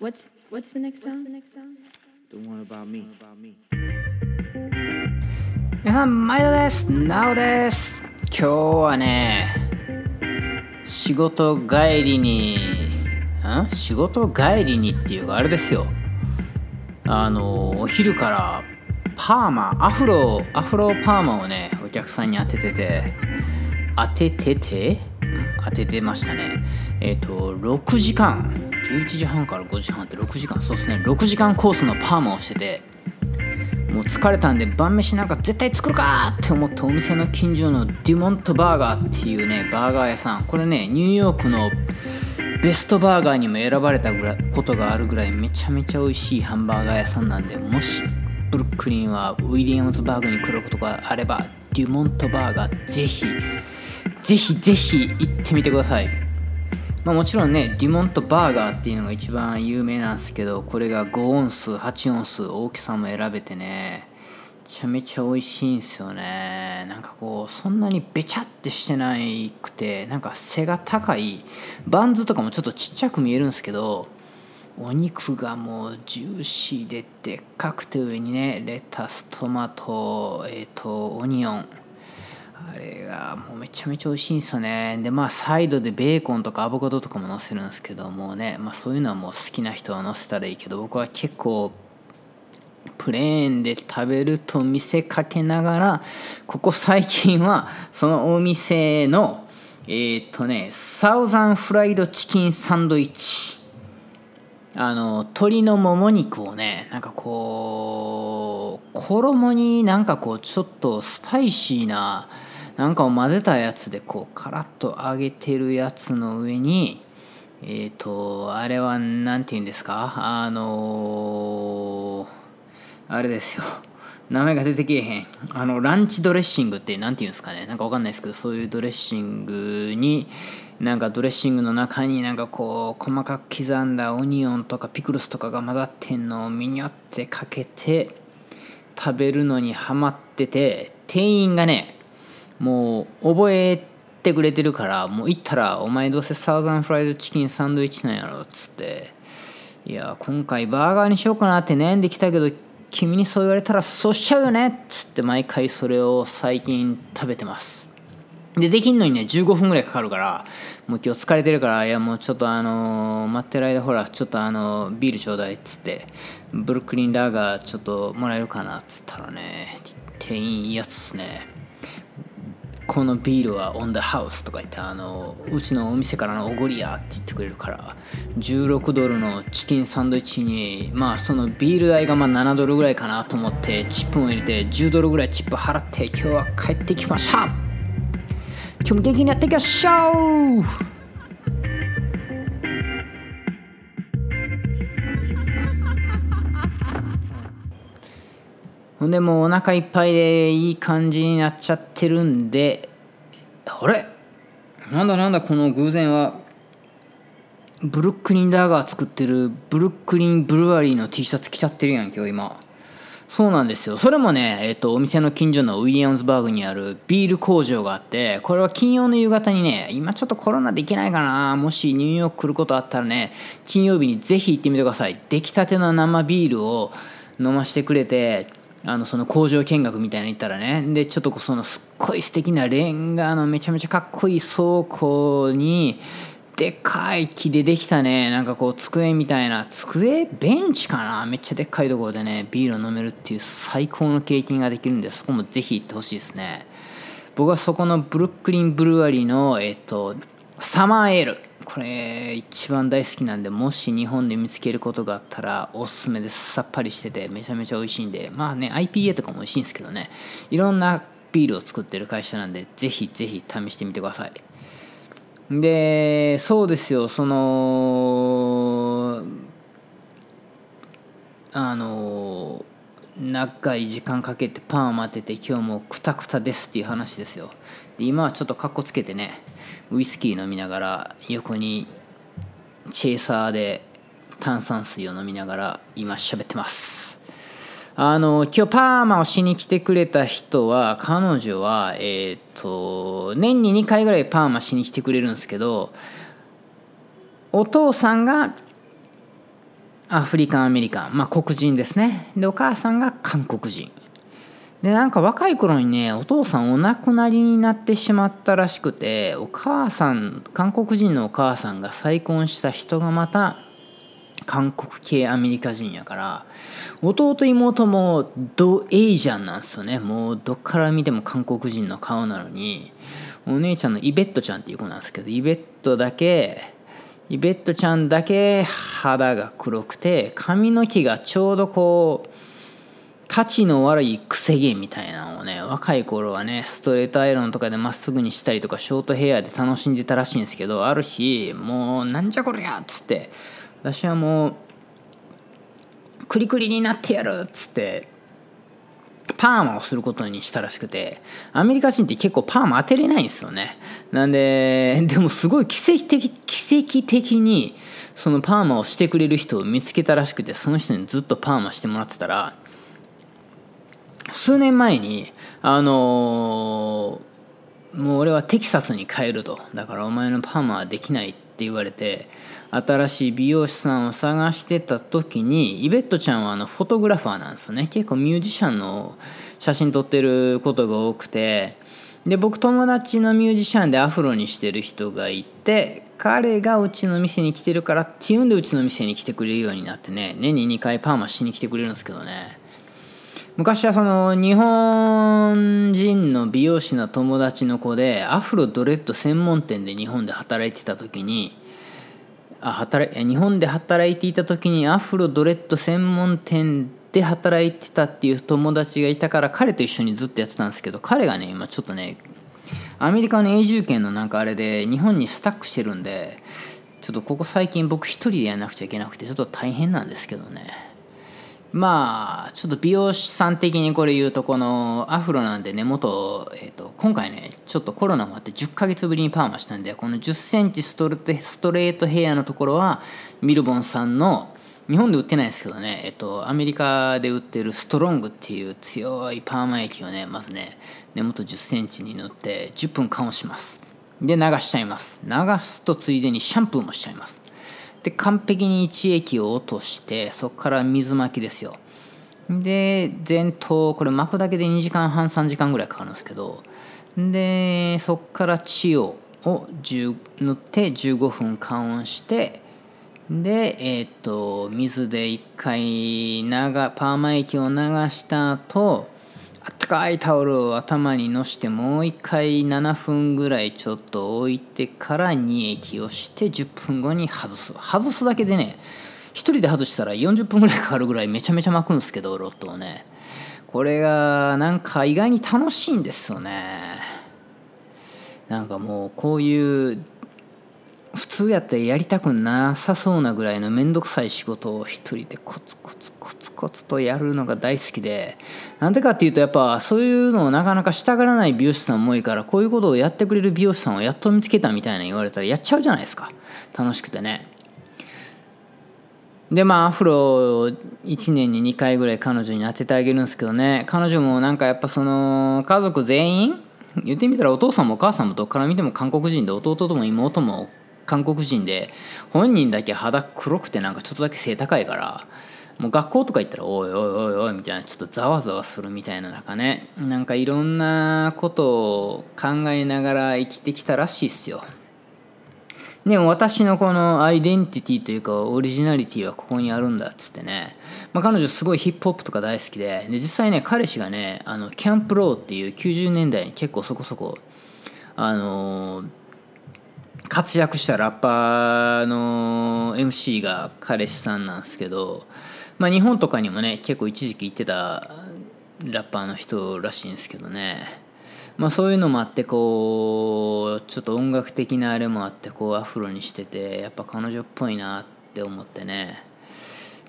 What's what's the next song? The one about me. 皆さん毎度ですなおです今日はね仕事帰りにん仕事帰りにっていうかあれですよあのお昼からパーマアフロアフロパーマをねお客さんに当ててて当てててん当ててましたね。えっ、と6時間。11時半から5時半って6時間。そうですね。6時間コースのパーマをしててもう疲れたんで晩飯なんか絶対作るかって思ってお店の近所のデュモントバーガーっていうねバーガー屋さん。これねニューヨークのベストバーガーにも選ばれたぐらいことがあるぐらいめちゃめちゃ美味しいハンバーガー屋さんなんでもしブルックリンはウィリアムズバーグに来ることがあればデュモントバーガーぜひぜひぜひ行ってみてください。まあ、もちろんねデュモントバーガーっていうのが一番有名なんですけどこれが5オンス8オンス大きさも選べてねめちゃめちゃ美味しいんですよね。なんかこうそんなにべちゃってしてないくてなんか背が高いバンズとかもちょっとちっちゃく見えるんですけどお肉がもうジューシーででっかくて上にねレタストマトえっ、とオニオン。あれがもうめちゃめちゃ美味しいんですよね。でまあサイドでベーコンとかアボカドとかも乗せるんですけどもね、まあ、そういうのはもう好きな人は乗せたらいいけど僕は結構プレーンで食べると見せかけながらここ最近はそのお店のえー、っとねサウザンフライドチキンサンドイッチ。あの鶏のもも肉をねなんかこう衣になんかこうちょっとスパイシーななんかを混ぜたやつでこうカラッと揚げてるやつの上にえっ、ー、とあれは何て言うんですか？あのー、あれですよ。名前が出てけえへん。あのランチドレッシングって何て言うんですかね？なんか分かんないですけどそういうドレッシングになんかドレッシングの中になんかこう細かく刻んだオニオンとかピクルスとかが混ざってんのをミニョってかけて食べるのにハマってて店員がねもう覚えてくれてるからもう行ったら「お前どうせサウザンフライドチキンサンドイッチなんやろ」っつって「いや今回バーガーにしようかなって悩んできたけど君にそう言われたらそうしちゃうよね」っつって毎回それを最近食べてます。でできんのにね15分ぐらいかかるからもう今日疲れてるからいやもうちょっとあのー、待ってる間ほらちょっとあのー、ビールちょうだいっつってブルックリンラーガーちょっともらえるかなっつったらね店員いいやつっすね。このビールはオンダハウスとか言ってあのうちのお店からのおごりやって言ってくれるから16ドルのチキンサンドイッチにまあそのビール代がまあ7ドルぐらいかなと思ってチップを入れて10ドルぐらいチップ払って今日は帰ってきました。今日も元気にやっていきましょう。ほんでもうお腹いっぱいでいい感じになっちゃってるんであれ？なんだなんだこの偶然は。ブルックリンラーガー作ってるブルックリンブルワリーの T シャツ着ちゃってるやん今日今。そうなんですよ。それもね、えっと、お店の近所のウィリアムズバーグにあるビール工場があってこれは金曜の夕方にね今ちょっとコロナで行けないかな。もしニューヨーク来ることあったらね金曜日にぜひ行ってみてください。出来たての生ビールを飲ましてくれてあのその工場見学みたいなの行ったらね。でちょっとそのすっごい素敵なレンガのめちゃめちゃかっこいい倉庫にでかい木でできたね。なんかこう机みたいな。机ベンチかな？めっちゃでっかいところでねビールを飲めるっていう最高の経験ができるんでそこもぜひ行ってほしいですね。僕はそこのブルックリンブルワリーのえっとサマーエール。これ一番大好きなんでもし日本で見つけることがあったらおすすめです。さっぱりしててめちゃめちゃ美味しいんで。まあね IPA とかも美味しいんですけどね。いろんなビールを作ってる会社なんでぜひぜひ試してみてください。でそうですよ。そのあの長い時間かけてパンを当てて今日もクタクタですっていう話ですよ。今はちょっとかっこつけてねウイスキー飲みながら横にチェイサーで炭酸水を飲みながら今喋ってます。あの今日パーマをしに来てくれた人は彼女はえっ、ー、と年に2回ぐらいパーマしに来てくれるんですけどお父さんがアフリカンアメリカンまあ黒人ですね。でお母さんが韓国人。でなんか若い頃にねお父さんお亡くなりになってしまったらしくてお母さん韓国人のお母さんが再婚した人がまた韓国系アメリカ人やから弟妹もドエイジャンなんですよね。もうどっから見ても韓国人の顔なのにお姉ちゃんのイベットちゃんっていう子なんですけどイベットだけイベットちゃんだけ肌が黒くて髪の毛がちょうどこうたちの悪いくせ毛みたいなのをね若い頃はねストレートアイロンとかでまっすぐにしたりとかショートヘアで楽しんでたらしいんですけどある日もうなんじゃこりゃっつって私はもうクリクリになってやるっつってパーマをすることにしたらしくてアメリカ人って結構パーマ当てれないんですよね。なんで でもすごい奇跡的奇跡的にそのパーマをしてくれる人を見つけたらしくてその人にずっとパーマしてもらってたら数年前にあのー、もう俺はテキサスに帰ると。だからお前のパーマはできないって言われて新しい美容師さんを探してた時にイベットちゃんはあのフォトグラファーなんですよね。結構ミュージシャンの写真撮ってることが多くて。で僕友達のミュージシャンでアフロにしてる人がいて彼がうちの店に来てるからっていうんでうちの店に来てくれるようになってね。年に2回パーマしに来てくれるんですけどね。昔はその日本人の美容師の友達の子でアフロドレッド専門店で日本で働いてた時に働日本で働いていた時にアフロドレッド専門店で働いてたっていう友達がいたから彼と一緒にずっとやってたんですけど彼がね今ちょっとねアメリカの永住権のなんかあれで日本にスタックしてるんでちょっとここ最近僕一人でやらなくちゃいけなくてちょっと大変なんですけどね。まあちょっと美容師さん的にこれ言うとこのアフロなんで根元、えーと、今回ねちょっとコロナもあって10ヶ月ぶりにパーマしたんでこの1 0センチストレストレートヘアのところはミルボンさんの日本で売ってないですけどね、えっと、アメリカで売ってるストロングっていう強いパーマ液をねまずね根元1 0センチに塗って10分間をします。で流しちゃいます。流すとついでにシャンプーもしちゃいます。で完璧に一液を落としてそこから水巻きですよ。で前頭これ巻くだけで2時間半3時間ぐらいかかるんですけどでそこから血をを塗って15分加温してでえっ、ー、と水で1回長パーマ液を流した後いタオルを頭にのしてもう一回7分ぐらいちょっと置いてから乳液をして10分後に外す。外すだけでね1人で外したら40分ぐらいかかるぐらいめちゃめちゃ巻くんですけどロットをね。これがなんか意外に楽しいんですよね。なんかもうこういう通やったらやりたくなさそうなぐらいの面倒くさい仕事を一人でコツコツコツコツとやるのが大好きでなんでかっていうとやっぱそういうのをなかなかしたがらない美容師さんも多いからこういうことをやってくれる美容師さんをやっと見つけたみたいな言われたらやっちゃうじゃないですか。楽しくてね。でまあアフロを1年に2回ぐらい彼女に当ててあげるんですけどね。彼女もなんかやっぱその家族全員？言ってみたらお父さんもお母さんもどっから見ても韓国人で弟とも妹も韓国人で本人だけ肌黒くてなんかちょっとだけ背高いからもう学校とか行ったらおいおいおいおいみたいなちょっとざわざわするみたいな中ね。なんかいろんなことを考えながら生きてきたらしいっすよ。でも私のこのアイデンティティというかオリジナリティはここにあるんだっつってね、まあ、彼女すごいヒップホップとか大好きでで実際ね彼氏がねあのキャンプローっていう90年代に結構そこそこあのー活躍したラッパーの MC が彼氏さんなんですけど、まあ、日本とかにもね結構一時期行ってたラッパーの人らしいんですけどね、まあ、そういうのもあってこうちょっと音楽的なあれもあってこうアフロにしててやっぱ彼女っぽいなって思ってね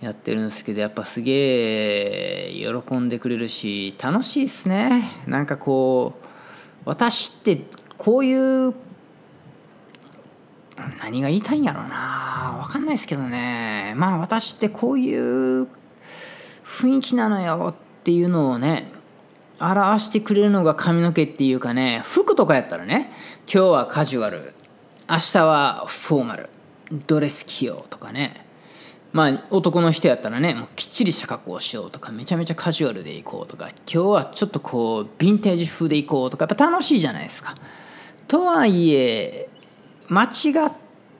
やってるんですけどやっぱすげえ喜んでくれるし楽しいっすね。なんかこう私ってこういう何が言いたいんやろうな。分かんないですけどね。まあ私ってこういう雰囲気なのよっていうのをね表してくれるのが髪の毛っていうかね服とかやったらね今日はカジュアル明日はフォーマルドレス着ようとかね。まあ男の人やったらねもうきっちりした格好をしようとかめちゃめちゃカジュアルで行こうとか今日はちょっとこうヴィンテージ風で行こうとかやっぱ楽しいじゃないですか。とはいえ間違っ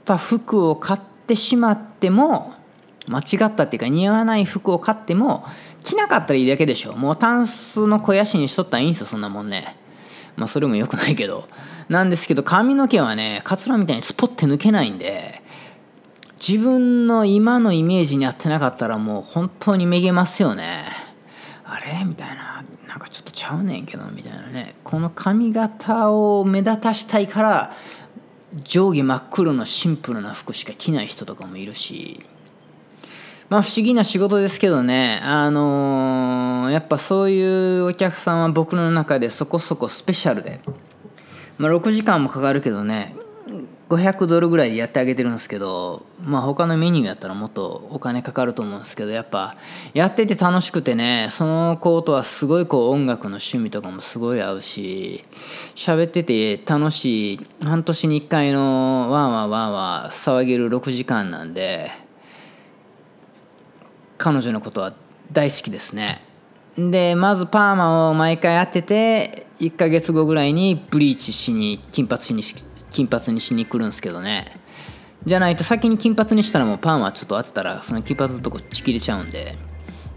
た服を買ってしまっても間違ったっていうか似合わない服を買っても着なかったらいいだけでしょ。もうタンスの肥やしにしとったらいいんですよそんなもんね。まあそれも良くないけど。なんですけど髪の毛はねカツラみたいにスポッて抜けないんで自分の今のイメージに合ってなかったらもう本当にめげますよね。あれ？みたいな。なんかちょっとちゃうねんけどみたいなね。この髪型を目立たしたいから上下真っ黒のシンプルな服しか着ない人とかもいるし。まあ不思議な仕事ですけどね。あのー、やっぱそういうお客さんは僕の中でそこそこスペシャルで、まあ、6時間もかかるけどね。500ドルぐらいでやってあげてるんですけどまあ他のメニューやったらもっとお金かかると思うんですけどやっぱやってて楽しくてねその子とはすごいこう音楽の趣味とかもすごい合うし喋ってて楽しい半年に1回のワンワンワンワン騒げる6時間なんで彼女のことは大好きですね。でまずパーマを毎回当てて1ヶ月後ぐらいにブリーチしに金髪しに金髪にしに来るんですけどね。じゃないと先に金髪にしたらもうパーマちょっと当てたらその金髪のとこちぎれちゃうんで。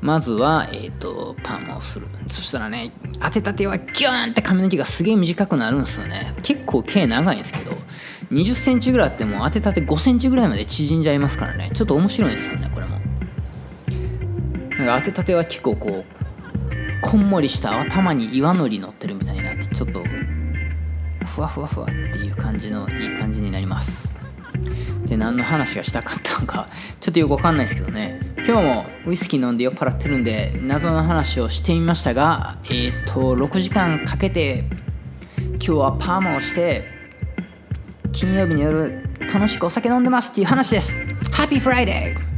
まずは、えーと、パーマをする。そしたらね当てたてはギューンって髪の毛がすげえ短くなるんですよね。結構毛長いんですけど2 0センチぐらいあっても当てたて5センチぐらいまで縮んじゃいますからね。ちょっと面白いですよねこれも。なんか当てたては結構こうこんもりした頭に岩のり乗ってるみたいになってちょっとふわふわふわっていう感じのいい感じになります。で何の話がしたかったのかちょっとよくわかんないですけどね。今日もウイスキー飲んで酔っ払ってるんで謎の話をしてみましたがえっ、ー、と6時間かけて今日はパーマをして金曜日の夜楽しくお酒飲んでますっていう話です。Happy Friday!